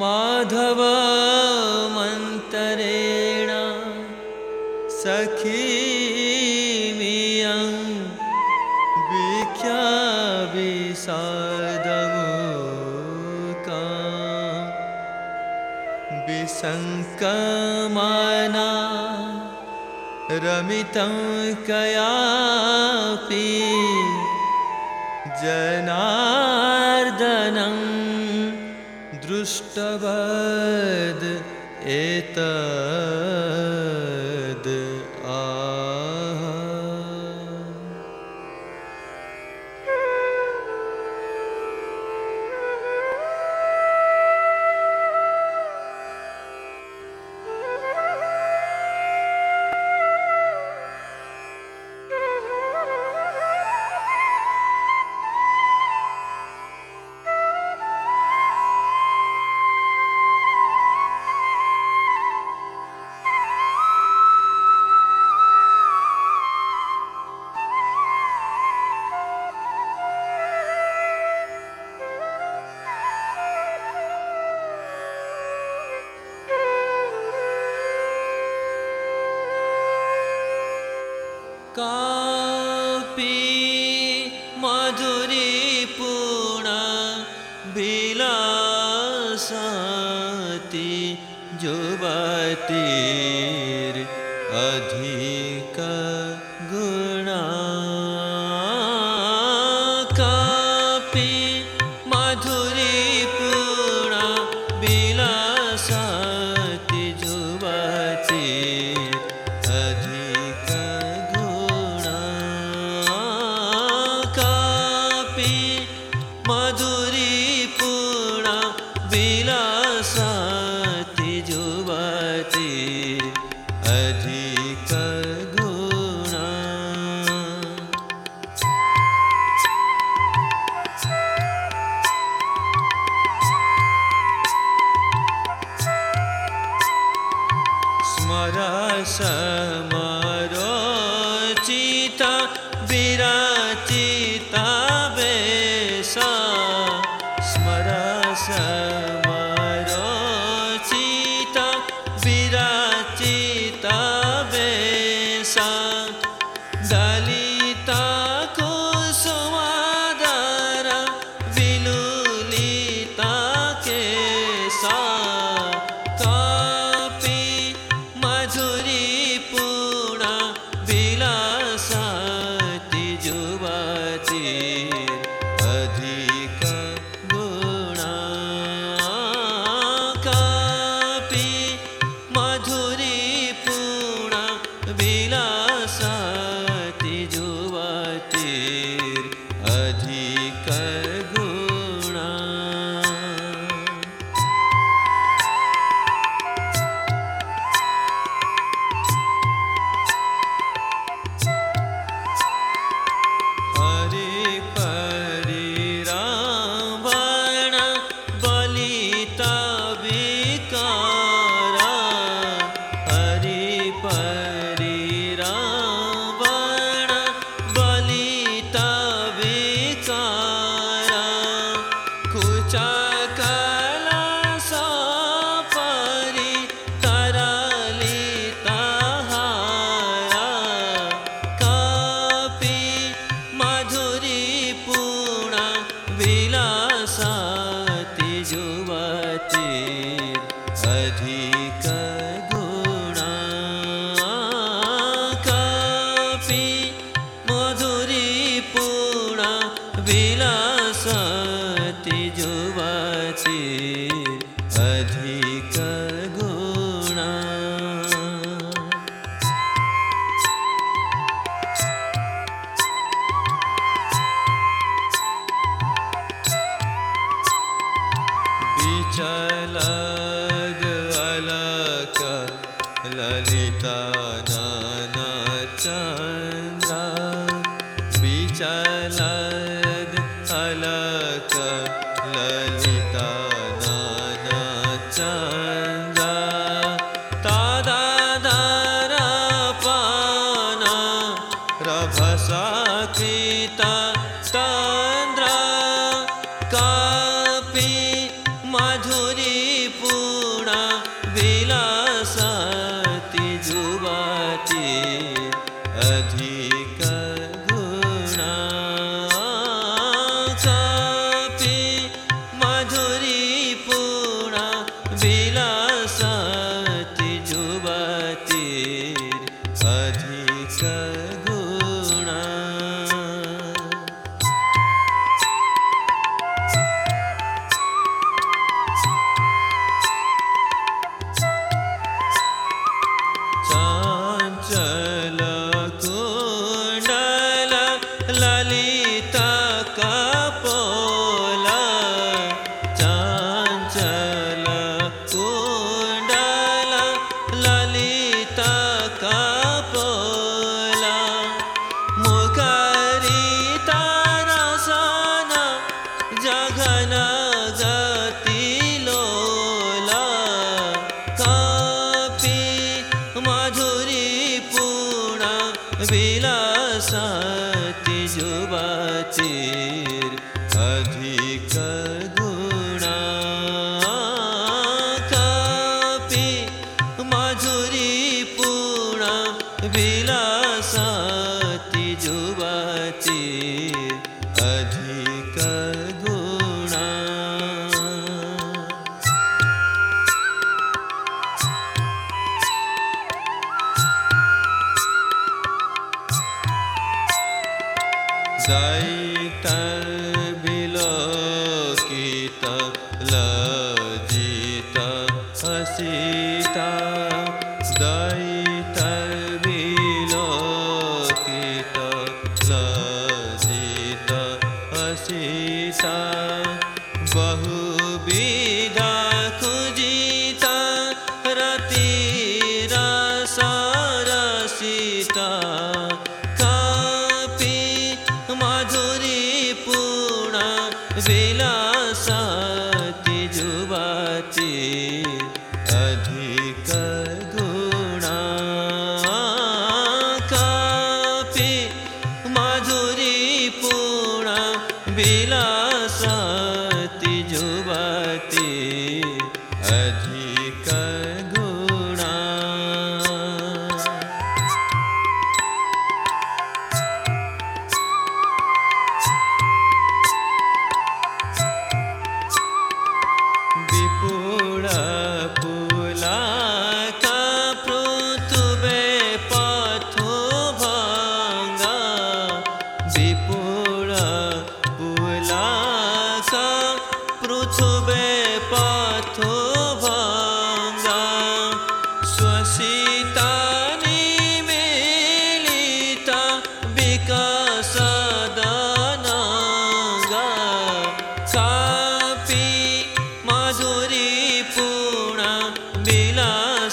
माधवमन्तरेण सखीमियं विख्याविषादमुका विसङ्कमाना रमितं कयापि जनार्दनम् दुष्टवद् एत जुति لك لا विलासति जुवतिर् ใจ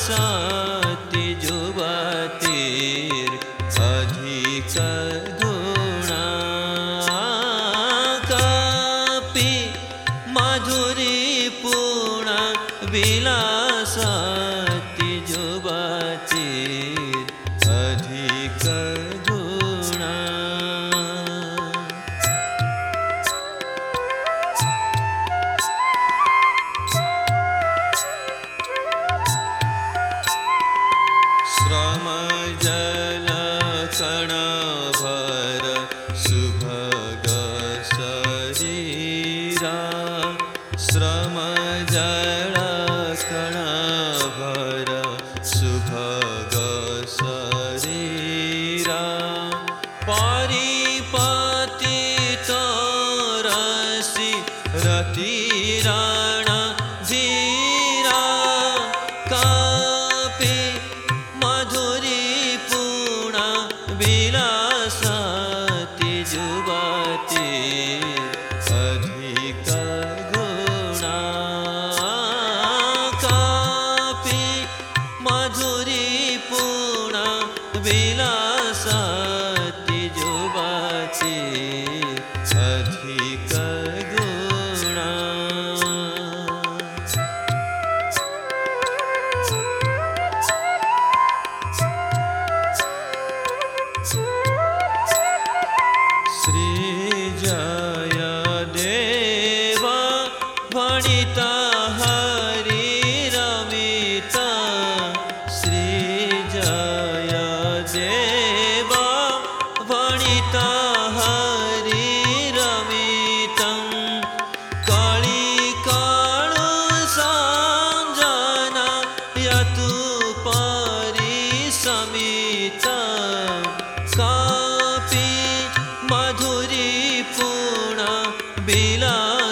আশা coração.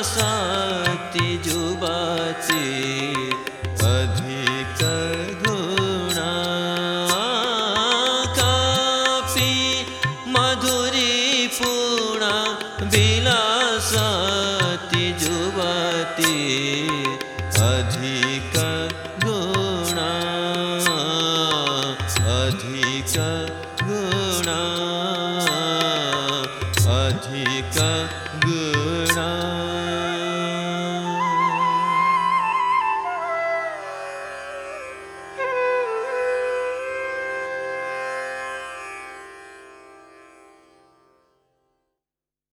sun.